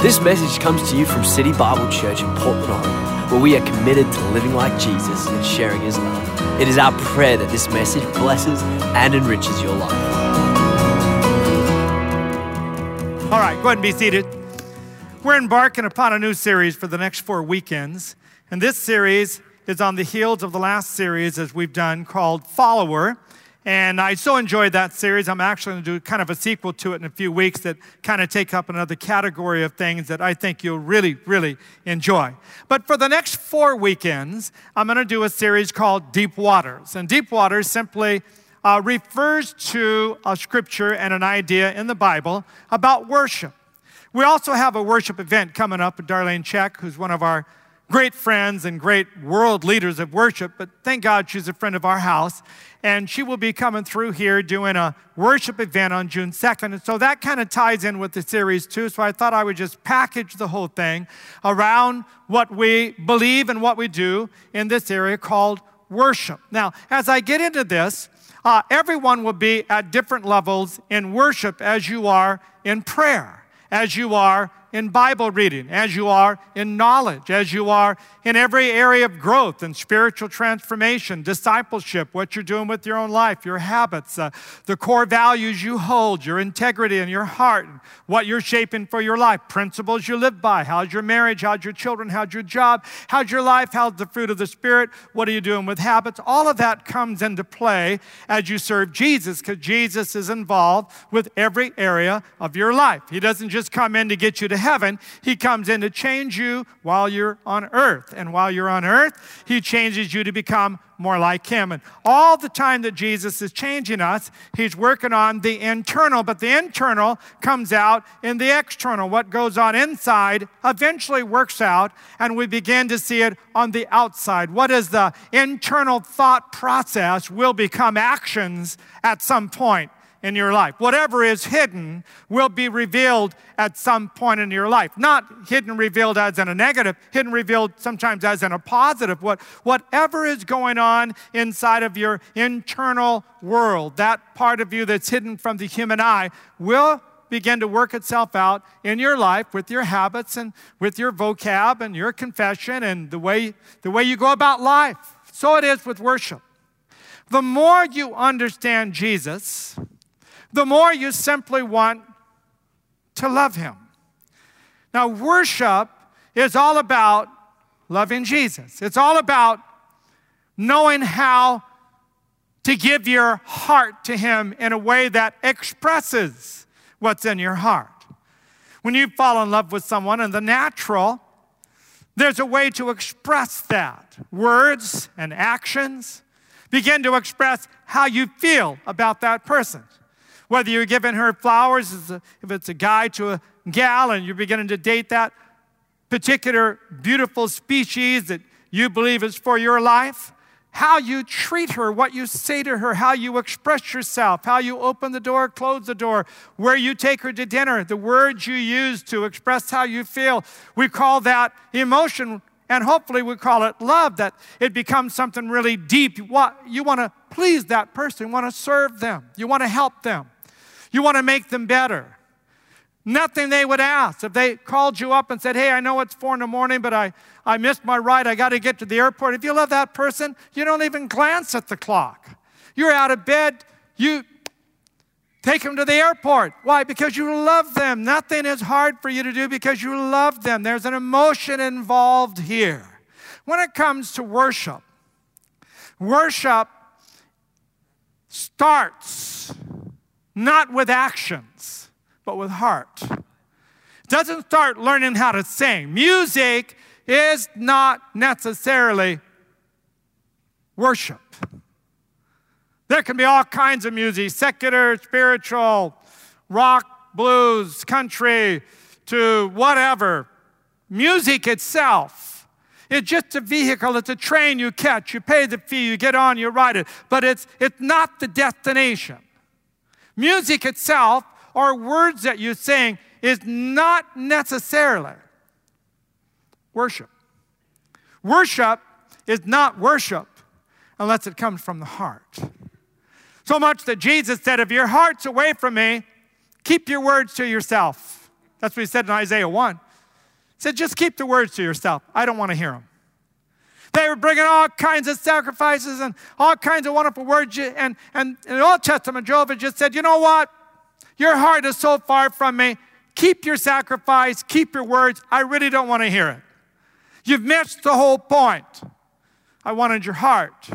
This message comes to you from City Bible Church in Portland, Oregon, where we are committed to living like Jesus and sharing his love. It is our prayer that this message blesses and enriches your life. All right, go ahead and be seated. We're embarking upon a new series for the next four weekends. And this series is on the heels of the last series, as we've done, called Follower. And I so enjoyed that series. I'm actually going to do kind of a sequel to it in a few weeks that kind of take up another category of things that I think you'll really, really enjoy. But for the next four weekends, I'm going to do a series called Deep Waters. And Deep Waters simply uh, refers to a scripture and an idea in the Bible about worship. We also have a worship event coming up with Darlene Zschech, who's one of our great friends and great world leaders of worship, but thank God she's a friend of our house. And she will be coming through here doing a worship event on June 2nd. And so that kind of ties in with the series too. So I thought I would just package the whole thing around what we believe and what we do in this area called worship. Now, as I get into this, uh, everyone will be at different levels in worship as you are in prayer, as you are in Bible reading, as you are in knowledge, as you are in every area of growth and spiritual transformation, discipleship, what you're doing with your own life, your habits, uh, the core values you hold, your integrity in your heart, what you're shaping for your life, principles you live by. How's your marriage? How's your children? How's your job? How's your life? How's the fruit of the Spirit? What are you doing with habits? All of that comes into play as you serve Jesus because Jesus is involved with every area of your life. He doesn't just come in to get you to heaven, He comes in to change you while you're on earth. And while you're on earth, He changes you to become more like Him. And all the time that Jesus is changing us, He's working on the internal, but the internal comes out in the external. What goes on inside eventually works out, and we begin to see it on the outside. What is the internal thought process will become actions at some point in your life. Whatever is hidden will be revealed at some point in your life. Not hidden revealed as in a negative, hidden revealed sometimes as in a positive. What, whatever is going on inside of your internal world, that part of you that's hidden from the human eye, will begin to work itself out in your life with your habits and with your vocab and your confession and the way, the way you go about life. So it is with worship. The more you understand Jesus, the more you simply want to love Him. Now, worship is all about loving Jesus, it's all about knowing how to give your heart to Him in a way that expresses what's in your heart. When you fall in love with someone in the natural, there's a way to express that. Words and actions begin to express how you feel about that person. Whether you're giving her flowers, if it's a guy to a gal and you're beginning to date that particular beautiful species that you believe is for your life, how you treat her, what you say to her, how you express yourself, how you open the door, close the door, where you take her to dinner, the words you use to express how you feel. We call that emotion, and hopefully we call it love, that it becomes something really deep. You want, you want to please that person, you want to serve them, you want to help them. You want to make them better. Nothing they would ask. If they called you up and said, Hey, I know it's four in the morning, but I, I missed my ride. I got to get to the airport. If you love that person, you don't even glance at the clock. You're out of bed. You take them to the airport. Why? Because you love them. Nothing is hard for you to do because you love them. There's an emotion involved here. When it comes to worship, worship starts not with actions, but with heart. Doesn't start learning how to sing. Music is not necessarily worship. There can be all kinds of music secular, spiritual, rock, blues, country, to whatever. Music itself it's just a vehicle, it's a train you catch, you pay the fee, you get on, you ride it, but it's, it's not the destination. Music itself, or words that you sing, is not necessarily worship. Worship is not worship unless it comes from the heart. So much that Jesus said, If your heart's away from me, keep your words to yourself. That's what he said in Isaiah 1. He said, just keep the words to yourself. I don't want to hear them. They were bringing all kinds of sacrifices and all kinds of wonderful words. And, and in the Old Testament, Jehovah just said, you know what? Your heart is so far from me. Keep your sacrifice, keep your words. I really don't want to hear it. You've missed the whole point. I wanted your heart.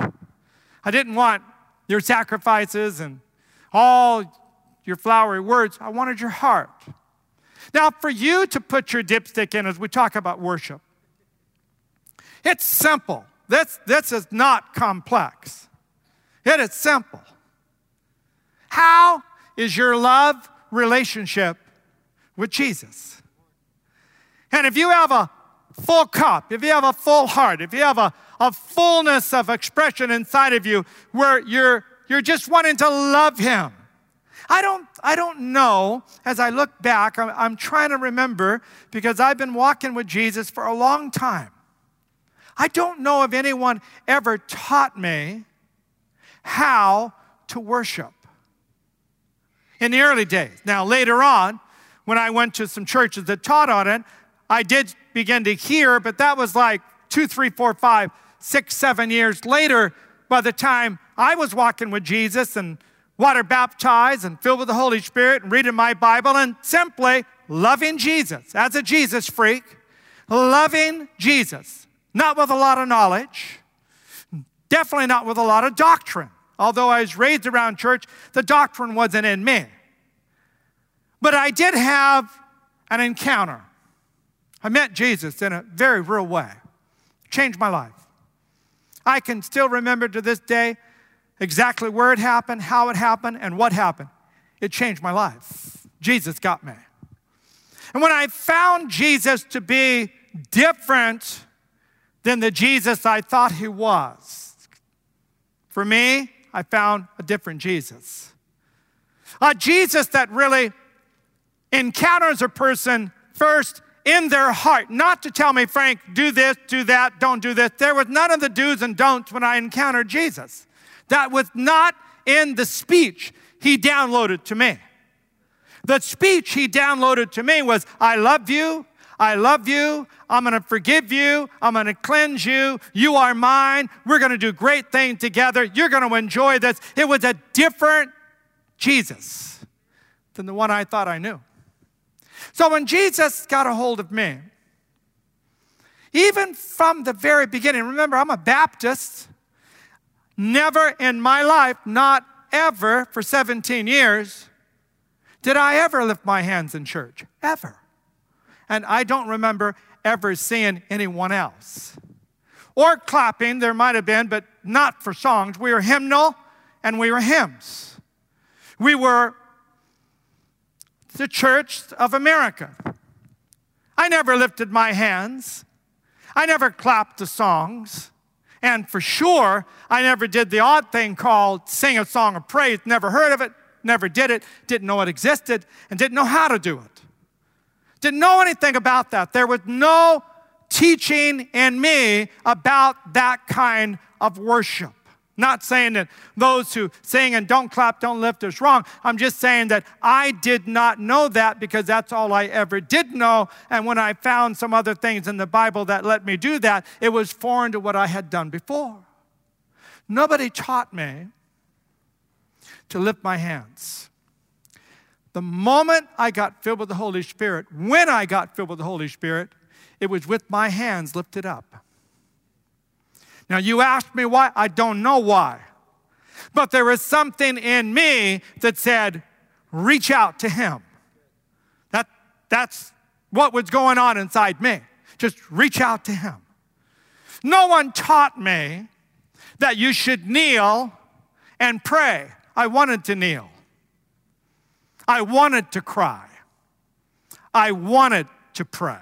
I didn't want your sacrifices and all your flowery words. I wanted your heart. Now, for you to put your dipstick in as we talk about worship, it's simple. This, this is not complex. It is simple. How is your love relationship with Jesus? And if you have a full cup, if you have a full heart, if you have a, a fullness of expression inside of you where you're, you're just wanting to love Him, I don't, I don't know, as I look back, I'm, I'm trying to remember because I've been walking with Jesus for a long time. I don't know if anyone ever taught me how to worship. In the early days. Now, later on, when I went to some churches that taught on it, I did begin to hear, but that was like two, three, four, five, six, seven years later by the time I was walking with Jesus and water baptized and filled with the Holy Spirit and reading my Bible and simply loving Jesus as a Jesus freak, loving Jesus, not with a lot of knowledge, definitely not with a lot of doctrine. Although I was raised around church, the doctrine wasn't in me. But I did have an encounter. I met Jesus in a very real way, changed my life. I can still remember to this day exactly where it happened, how it happened, and what happened. It changed my life. Jesus got me. And when I found Jesus to be different than the Jesus I thought he was, for me, I found a different Jesus. A Jesus that really encounters a person first in their heart, not to tell me, Frank, do this, do that, don't do this. There was none of the do's and don'ts when I encountered Jesus. That was not in the speech he downloaded to me. The speech he downloaded to me was, I love you, I love you, I'm gonna forgive you, I'm gonna cleanse you, you are mine, we're gonna do great things together, you're gonna enjoy this. It was a different Jesus than the one I thought I knew. So when Jesus got a hold of me, even from the very beginning, remember, I'm a Baptist. Never in my life, not ever for 17 years, did I ever lift my hands in church. Ever. And I don't remember ever seeing anyone else. Or clapping, there might have been, but not for songs. We were hymnal and we were hymns. We were the Church of America. I never lifted my hands. I never clapped the songs. And for sure, I never did the odd thing called sing a song of praise. Never heard of it, never did it, didn't know it existed, and didn't know how to do it. Didn't know anything about that. There was no teaching in me about that kind of worship. Not saying that those who sing and don't clap, don't lift is wrong. I'm just saying that I did not know that because that's all I ever did know. And when I found some other things in the Bible that let me do that, it was foreign to what I had done before. Nobody taught me to lift my hands. The moment I got filled with the Holy Spirit, when I got filled with the Holy Spirit, it was with my hands lifted up. Now, you asked me why. I don't know why. But there was something in me that said, reach out to him. That, that's what was going on inside me. Just reach out to him. No one taught me that you should kneel and pray. I wanted to kneel. I wanted to cry. I wanted to pray.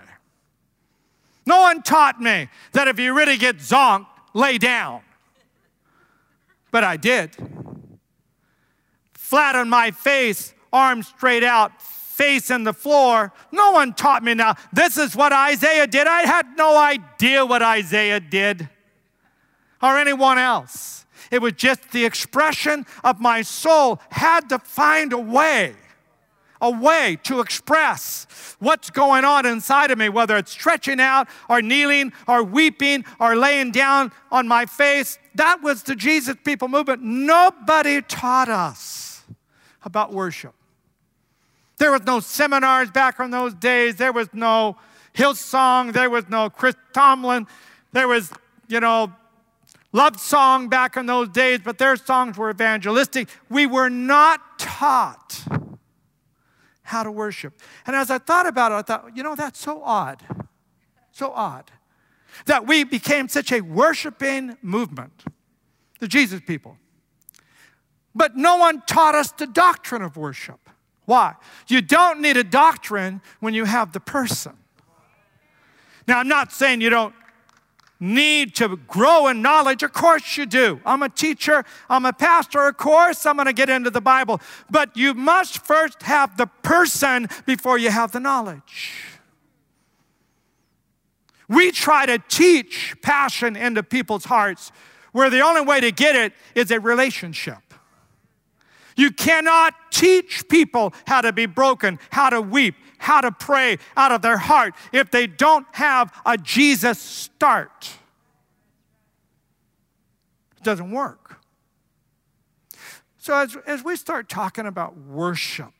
No one taught me that if you really get zonked, lay down. But I did. Flat on my face, arms straight out, face in the floor. No one taught me now. This is what Isaiah did. I had no idea what Isaiah did or anyone else. It was just the expression of my soul had to find a way, a way to express what's going on inside of me, whether it's stretching out or kneeling or weeping or laying down on my face. That was the Jesus People movement. Nobody taught us about worship. There was no seminars back in those days. There was no Hillsong. There was no Chris Tomlin. There was, you know, Love song back in those days, but their songs were evangelistic. We were not taught how to worship. And as I thought about it, I thought, you know, that's so odd. So odd. That we became such a worshiping movement, the Jesus people. But no one taught us the doctrine of worship. Why? You don't need a doctrine when you have the person. Now, I'm not saying you don't need to grow in knowledge? Of course you do. I'm a teacher, I'm a pastor, of course I'm going to get into the Bible. But you must first have the person before you have the knowledge. We try to teach passion into people's hearts where the only way to get it is a relationship. You cannot teach people how to be broken, how to weep, how to pray out of their heart if they don't have a Jesus start. It doesn't work. So, as, as we start talking about worship,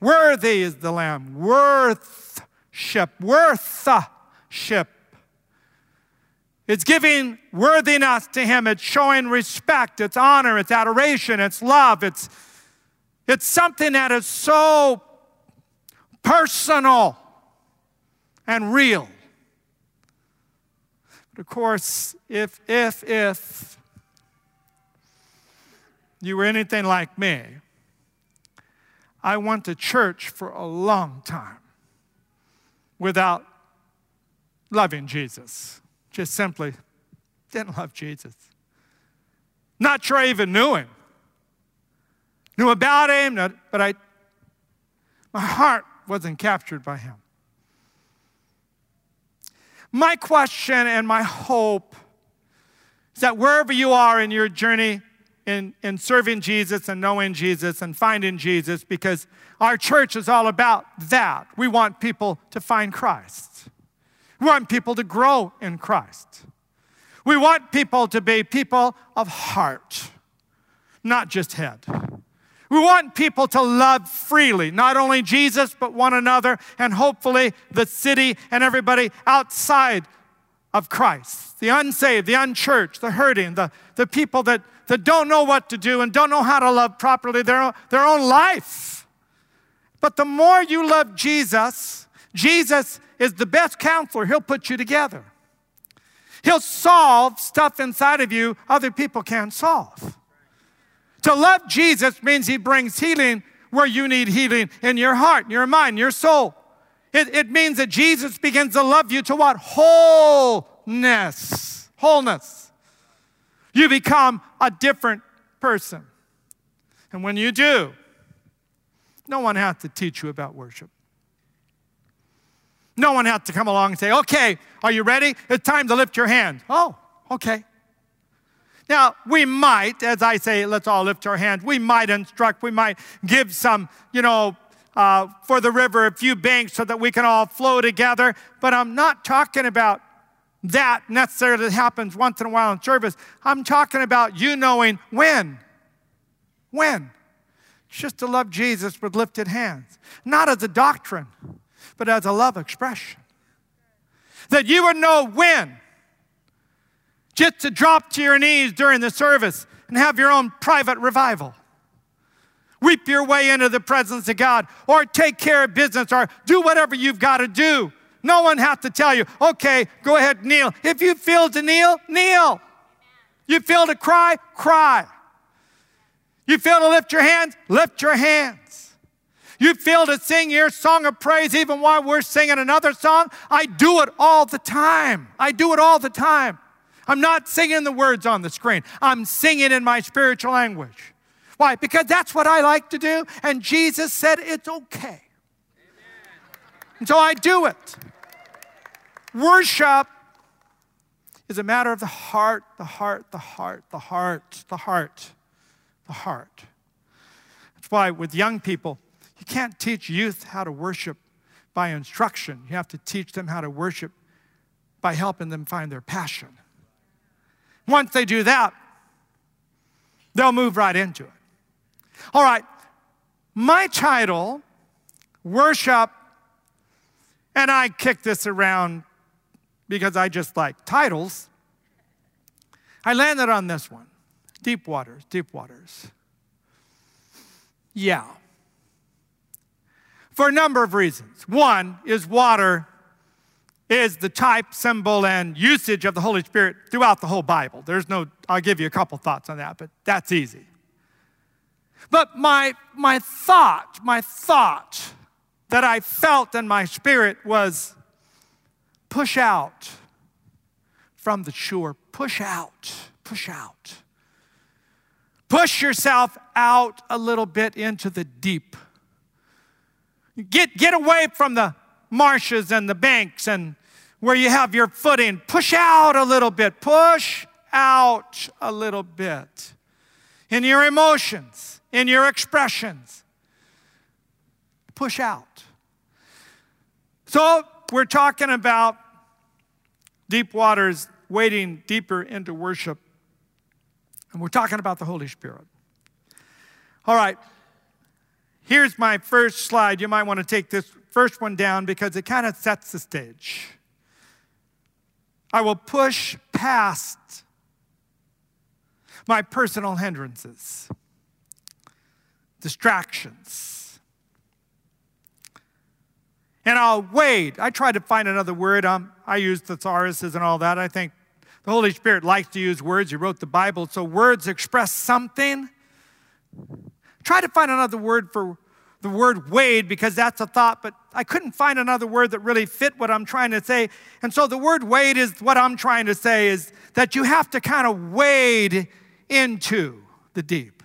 worthy is the Lamb, worthship, worthship. It's giving worthiness to Him. It's showing respect. It's honor. It's adoration. It's love. It's, it's something that is so personal and real. But of course, if, if, if you were anything like me, I went to church for a long time without loving Jesus. Just simply didn't love Jesus. Not sure I even knew him. Knew about him, but I, my heart wasn't captured by him. My question and my hope is that wherever you are in your journey in, in serving Jesus and knowing Jesus and finding Jesus, because our church is all about that. We want people to find Christ, we want people to grow in Christ. We want people to be people of heart, not just head. We want people to love freely, not only Jesus, but one another, and hopefully the city and everybody outside of Christ the unsaved, the unchurched, the hurting, the, the people that, that don't know what to do and don't know how to love properly their, their own life. But the more you love Jesus, Jesus is the best counselor. He'll put you together. He'll solve stuff inside of you other people can't solve. To love Jesus means He brings healing where you need healing in your heart, your mind, your soul. It, it means that Jesus begins to love you to what? Wholeness. Wholeness. You become a different person. And when you do, no one has to teach you about worship. No one has to come along and say, okay, are you ready? It's time to lift your hand. Oh, okay. Now, we might, as I say, let's all lift our hands, we might instruct, we might give some, you know, uh, for the river a few banks so that we can all flow together, but I'm not talking about that necessarily that happens once in a while in service. I'm talking about you knowing when. When. Just to love Jesus with lifted hands, not as a doctrine, but as a love expression. That you would know when just to drop to your knees during the service and have your own private revival. Weep your way into the presence of God, or take care of business, or do whatever you've got to do. No one has to tell you, okay, go ahead, kneel. If you feel to kneel, kneel. You feel to cry, cry. You feel to lift your hands, lift your hands. You feel to sing your song of praise even while we're singing another song. I do it all the time. I do it all the time. I'm not singing the words on the screen, I'm singing in my spiritual language. Why? Because that's what I like to do, and Jesus said it's okay. And so I do it. Worship is a matter of the heart, the heart, the heart, the heart, the heart, the heart. That's why with young people, You can't teach youth how to worship by instruction. You have to teach them how to worship by helping them find their passion. Once they do that, they'll move right into it. All right, my title, Worship, and I kick this around because I just like titles. I landed on this one Deep Waters, Deep Waters. Yeah. For a number of reasons. One is water is the type, symbol, and usage of the Holy Spirit throughout the whole Bible. There's no, I'll give you a couple thoughts on that, but that's easy. But my, my thought, my thought that I felt in my spirit was push out from the shore. Push out, push out. Push yourself out a little bit into the deep. Get, get away from the marshes and the banks and where you have your footing. Push out a little bit. Push out a little bit in your emotions, in your expressions. Push out. So, we're talking about deep waters wading deeper into worship. And we're talking about the Holy Spirit. All right, here's my first slide. You might want to take this first one down because it kind of sets the stage. I will push past my personal hindrances, distractions. And I'll wait. I tried to find another word. Um, I use thesauruses and all that. I think the Holy Spirit likes to use words. He wrote the Bible, so words express something. Try to find another word for the word wade because that's a thought, but I couldn't find another word that really fit what I'm trying to say. And so the word wade is what I'm trying to say is that you have to kind of wade into the deep.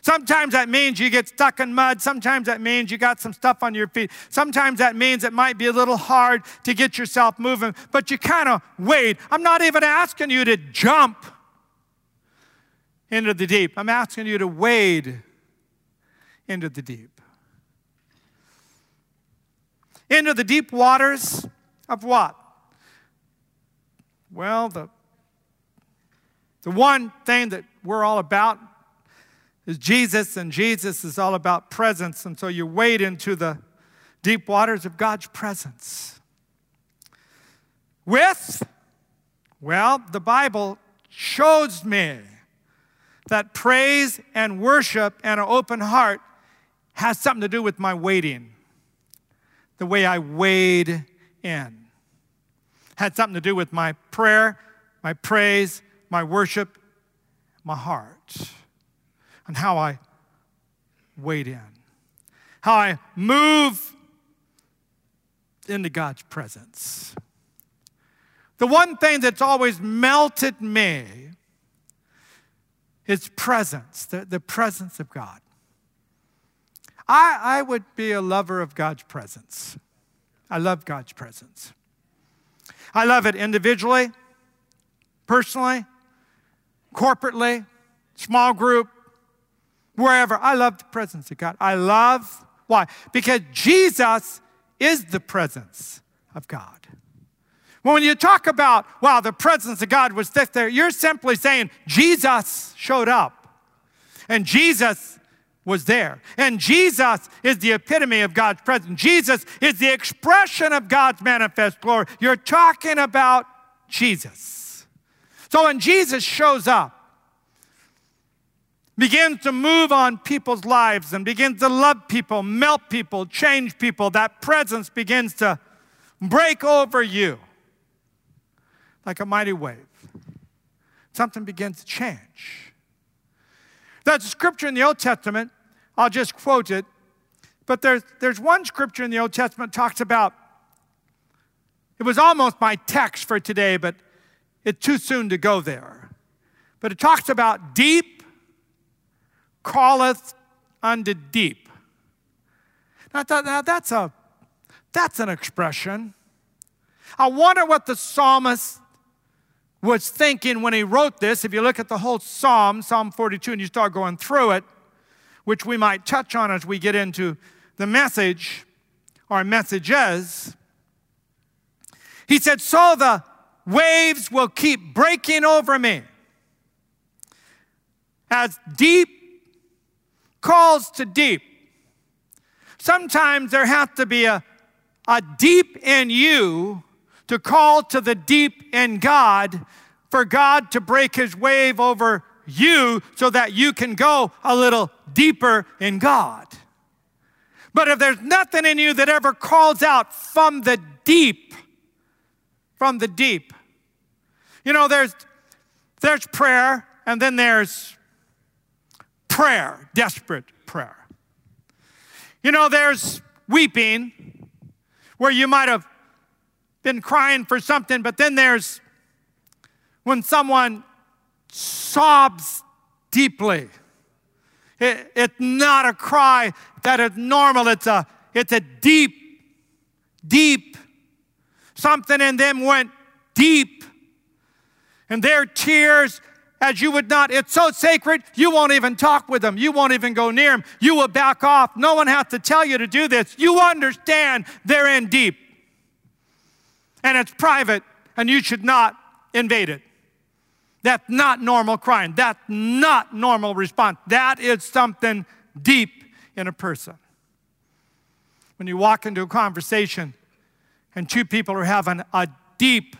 Sometimes that means you get stuck in mud. Sometimes that means you got some stuff on your feet. Sometimes that means it might be a little hard to get yourself moving, but you kind of wade. I'm not even asking you to jump into the deep, I'm asking you to wade into the deep. Into the deep waters of what? Well, the, the one thing that we're all about is Jesus, and Jesus is all about presence. And so you wade into the deep waters of God's presence. With, well, the Bible shows me that praise and worship and an open heart has something to do with my waiting, the way I wade in. Had something to do with my prayer, my praise, my worship, my heart, and how I wade in, how I move into God's presence. The one thing that's always melted me is presence, the, the presence of God. I, I would be a lover of God's presence. I love God's presence. I love it individually, personally, corporately, small group, wherever. I love the presence of God. I love, why? Because Jesus is the presence of God. When you talk about, wow, the presence of God was there, you're simply saying Jesus showed up. And Jesus was there. And Jesus is the epitome of God's presence. Jesus is the expression of God's manifest glory. You're talking about Jesus. So when Jesus shows up, begins to move on people's lives and begins to love people, melt people, change people, that presence begins to break over you like a mighty wave. Something begins to change. That's a scripture in the Old Testament. I'll just quote it. But there's, there's one scripture in the Old Testament talks about, it was almost my text for today, but it's too soon to go there. But it talks about deep calleth unto deep. Now, now that's, a, that's an expression. I wonder what the psalmist was thinking when he wrote this, if you look at the whole psalm, Psalm 42, and you start going through it, which we might touch on as we get into the message or messages. He said, So the waves will keep breaking over me as deep calls to deep. Sometimes there has to be a, a deep in you to call to the deep in God for God to break his wave over you so that you can go a little deeper in God. But if there's nothing in you that ever calls out from the deep, from the deep, you know, there's, there's prayer and then there's prayer, desperate prayer. You know, there's weeping where you might have been crying for something, but then there's when someone sobs deeply. It, it's not a cry that is normal, it's a, it's a deep, deep, something in them went deep. And their tears, as you would not, it's so sacred, you won't even talk with them. You won't even go near them. You will back off. No one has to tell you to do this. You understand they're in deep. And it's private, and you should not invade it. That's not normal crying. That's not normal response. That is something deep in a person. When you walk into a conversation and two people are having a deep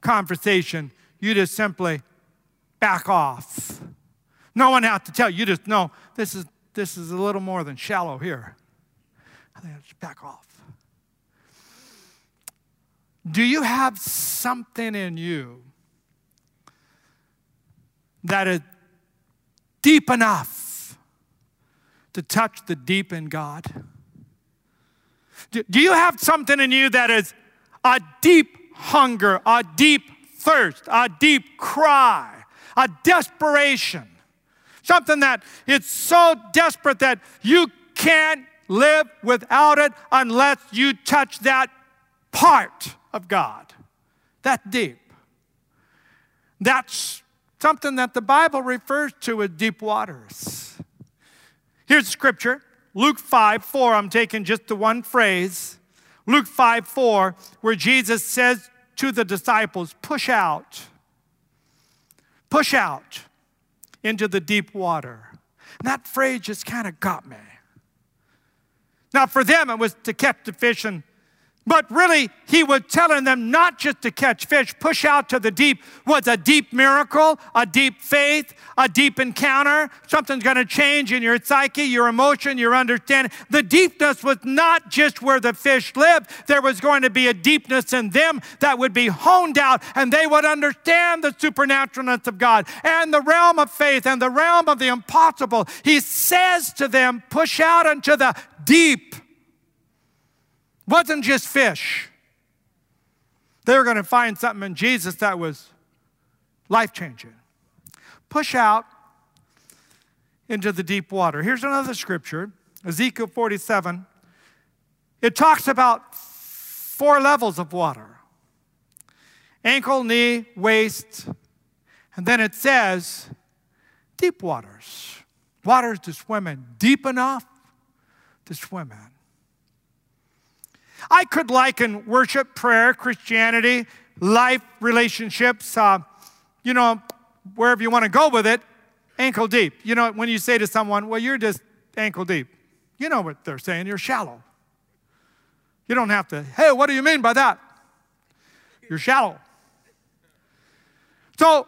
conversation, you just simply back off. No one has to tell you. You just know this is, this is a little more than shallow here. I think I just back off. Do you have something in you that is deep enough to touch the deep in God? Do you have something in you that is a deep hunger, a deep thirst, a deep cry, a desperation? Something that it's so desperate that you can't live without it unless you touch that part of God. That deep. That's something that the Bible refers to as deep waters. Here's scripture Luke 5 4. I'm taking just the one phrase. Luke 5 4, where Jesus says to the disciples, Push out, push out into the deep water. And that phrase just kind of got me. Now, for them, it was to catch the fish and but really, he was telling them not just to catch fish, push out to the deep was a deep miracle, a deep faith, a deep encounter. Something's going to change in your psyche, your emotion, your understanding. The deepness was not just where the fish lived, there was going to be a deepness in them that would be honed out, and they would understand the supernaturalness of God and the realm of faith and the realm of the impossible. He says to them, push out into the deep wasn't just fish. They were going to find something in Jesus that was life changing. Push out into the deep water. Here's another scripture Ezekiel 47. It talks about four levels of water ankle, knee, waist, and then it says deep waters. Waters to swim in, deep enough to swim in. I could liken worship, prayer, Christianity, life, relationships, uh, you know, wherever you want to go with it, ankle deep. You know, when you say to someone, well, you're just ankle deep, you know what they're saying, you're shallow. You don't have to, hey, what do you mean by that? You're shallow. So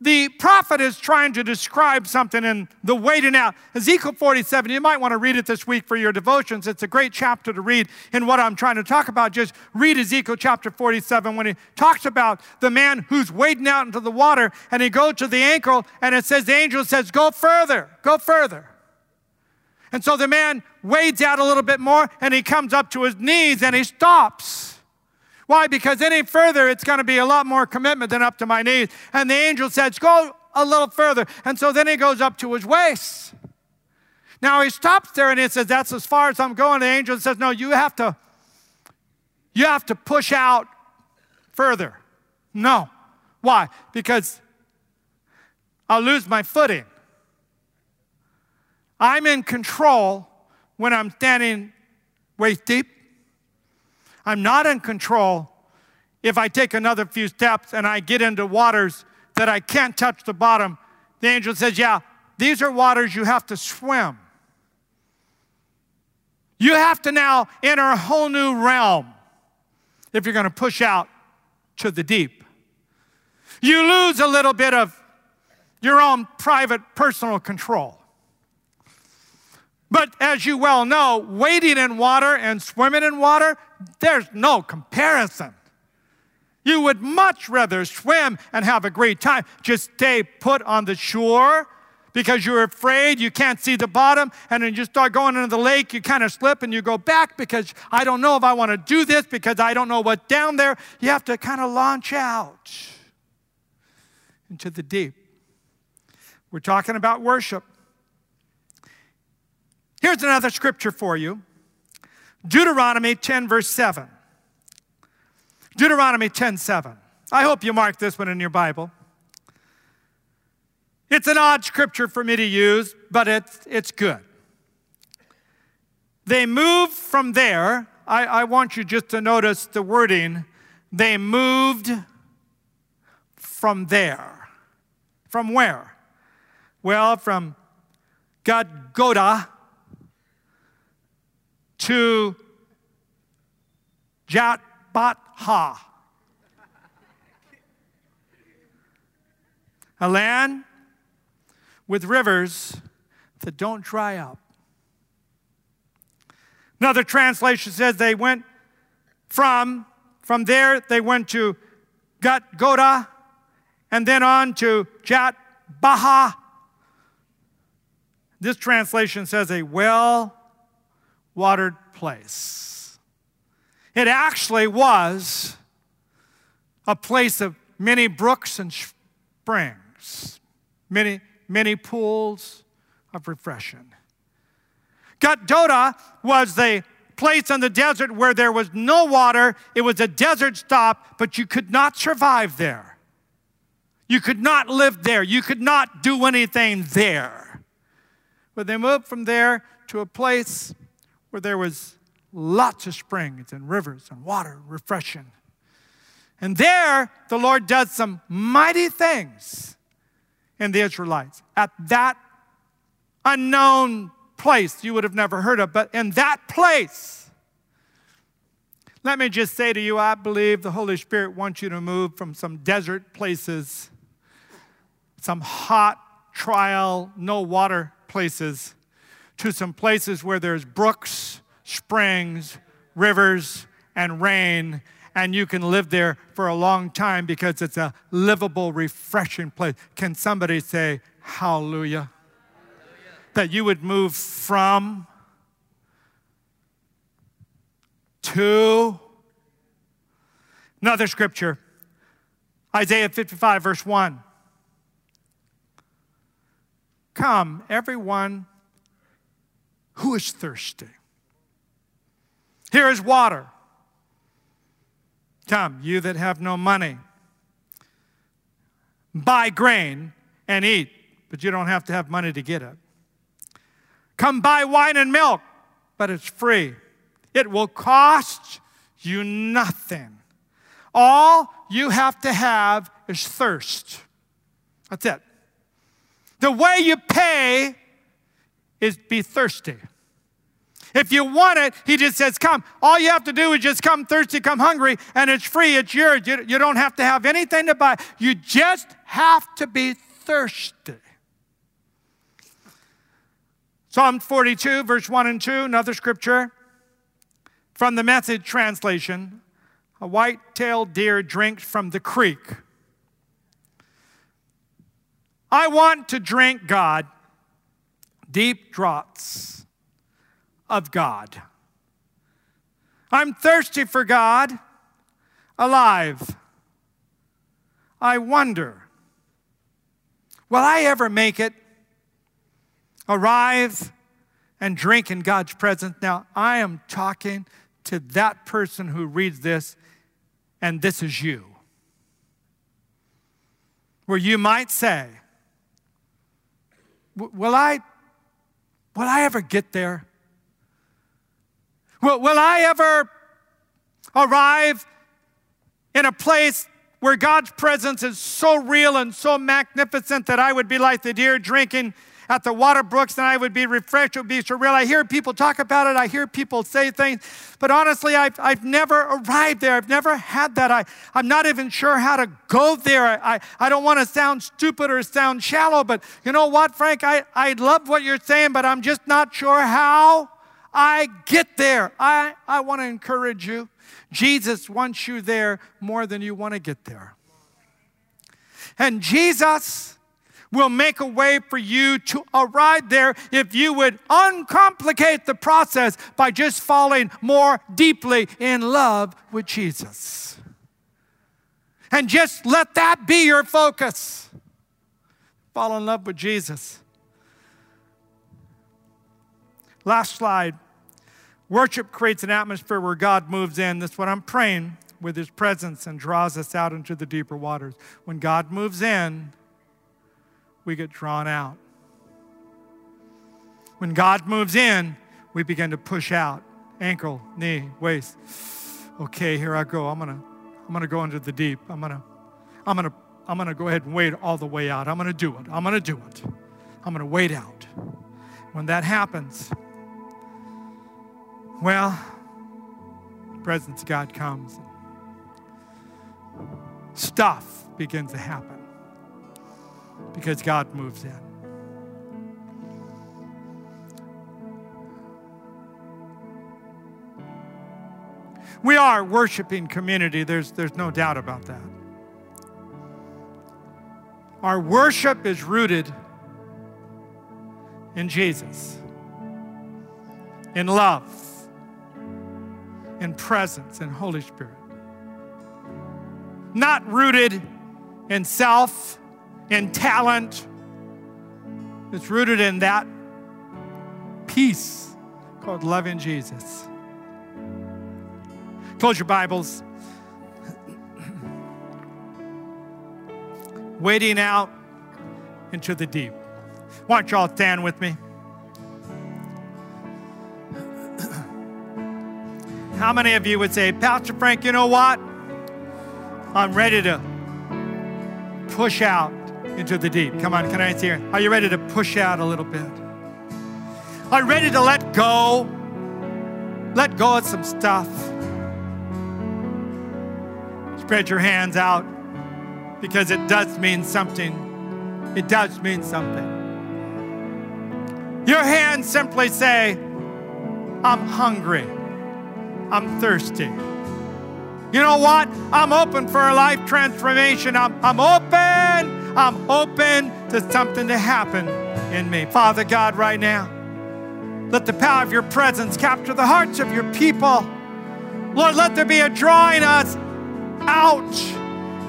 the prophet is trying to describe something in the waiting out. Ezekiel 47, you might want to read it this week for your devotions. It's a great chapter to read in what I'm trying to talk about. Just read Ezekiel chapter 47 when he talks about the man who's wading out into the water and he goes to the ankle and it says, the angel says, go further, go further. And so the man wades out a little bit more and he comes up to his knees and he stops. Why? Because any further, it's going to be a lot more commitment than up to my knees. And the angel says, Go a little further. And so then he goes up to his waist. Now he stops there and he says, That's as far as I'm going. The angel says, No, you have to, you have to push out further. No. Why? Because I'll lose my footing. I'm in control when I'm standing waist deep. I'm not in control if I take another few steps and I get into waters that I can't touch the bottom. The angel says, Yeah, these are waters you have to swim. You have to now enter a whole new realm if you're going to push out to the deep. You lose a little bit of your own private personal control. But as you well know, wading in water and swimming in water, there's no comparison. You would much rather swim and have a great time. Just stay put on the shore because you're afraid you can't see the bottom, and then you start going into the lake, you kind of slip and you go back because I don't know if I want to do this because I don't know what's down there. You have to kind of launch out into the deep. We're talking about worship. Here's another scripture for you Deuteronomy 10, verse 7. Deuteronomy 10, 7. I hope you mark this one in your Bible. It's an odd scripture for me to use, but it's, it's good. They moved from there. I, I want you just to notice the wording. They moved from there. From where? Well, from Gudgodah to Jotbathah. A land with rivers that don't dry up. Another translation says they went from, from there, they went to Gudgodah and then on to Jotbathah. This translation says a well watered place. It actually was a place of many brooks and springs, many, many pools of refreshing. Gudgodah was the place in the desert where there was no water. It was a desert stop, but you could not survive there. You could not live there. You could not do anything there. But they moved from there to a place where there was lots of springs and rivers and water refreshing. And there, the Lord does some mighty things in the Israelites at that unknown place you would have never heard of, but in that place. Let me just say to you, I believe the Holy Spirit wants you to move from some desert places, some hot trial, no water places, to some places where there's brooks, springs, rivers, and rain, and you can live there for a long time because it's a livable, refreshing place. Can somebody say, Hallelujah? Hallelujah. That you would move from to another scripture, Isaiah 55, verse 1. Come, everyone who is thirsty. Here is water. Come, you that have no money, buy grain and eat, but you don't have to have money to get it. Come buy wine and milk, but it's free. It will cost you nothing. All you have to have is thirst. That's it. The way you pay is be thirsty. If you want it, he just says, Come. All you have to do is just come thirsty, come hungry, and it's free, it's yours. You, you don't have to have anything to buy. You just have to be thirsty. Psalm 42, verse 1 and 2, another scripture from the message translation A white tailed deer drinks from the creek. I want to drink, God, deep draughts of God. I'm thirsty for God, alive. I wonder, will I ever make it? Arrive and drink in God's presence. Now, I am talking to that person who reads this, and this is you. Where you might say, Will I will I ever get there? Will, will I ever arrive in a place where God's presence is so real and so magnificent that I would be like the deer drinking at the water brooks and I would be refreshed. It would be surreal. I hear people talk about it. I hear people say things. But honestly, I've, I've never arrived there. I've never had that. I, I'm not even sure how to go there. I, I, I don't want to sound stupid or sound shallow, but you know what, Frank? I, I love what you're saying, but I'm just not sure how I get there. I, I want to encourage you. Jesus wants you there more than you want to get there. And Jesus will make a way for you to arrive there if you would uncomplicate the process by just falling more deeply in love with Jesus. And just let that be your focus. Fall in love with Jesus. Last slide. Worship creates an atmosphere where God moves in. That's what I'm praying with His presence and draws us out into the deeper waters. When God moves in, we get drawn out. When God moves in, we begin to push out ankle, knee, waist. Okay, here I go. I'm gonna, I'm gonna go into the deep. I'm gonna, I'm gonna, I'm gonna go ahead and wade all the way out. I'm gonna do it. I'm gonna do it. I'm gonna wade out. When that happens, well, presence of God comes. Stuff begins to happen because God moves in. We are worshiping community, there's, there's no doubt about that. Our worship is rooted in Jesus, in love in presence in Holy Spirit. Not rooted in self, in talent. It's rooted in that peace called loving Jesus. Close your Bibles. Wading out into the deep. Why don't y'all stand with me? How many of you would say, Pastor Frank, you know what? I'm ready to push out into the deep. Come on, can I hear? Are you ready to push out a little bit? Are you ready to let go? Let go of some stuff. Spread your hands out because it does mean something. It does mean something. Your hands simply say, I'm hungry. I'm thirsty. You know what? I'm open for a life transformation. I'm, I'm open. I'm open to something to happen in me. Father God, right now, let the power of your presence capture the hearts of your people. Lord, let there be a drawing us out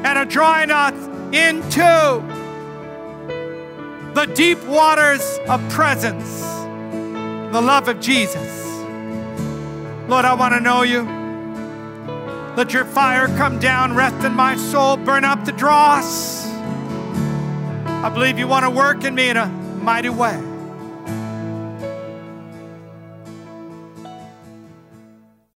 and a drawing us into the deep waters of presence, the love of Jesus. Lord, I want to know you. Let your fire come down, rest in my soul, burn up the dross. I believe you want to work in me in a mighty way.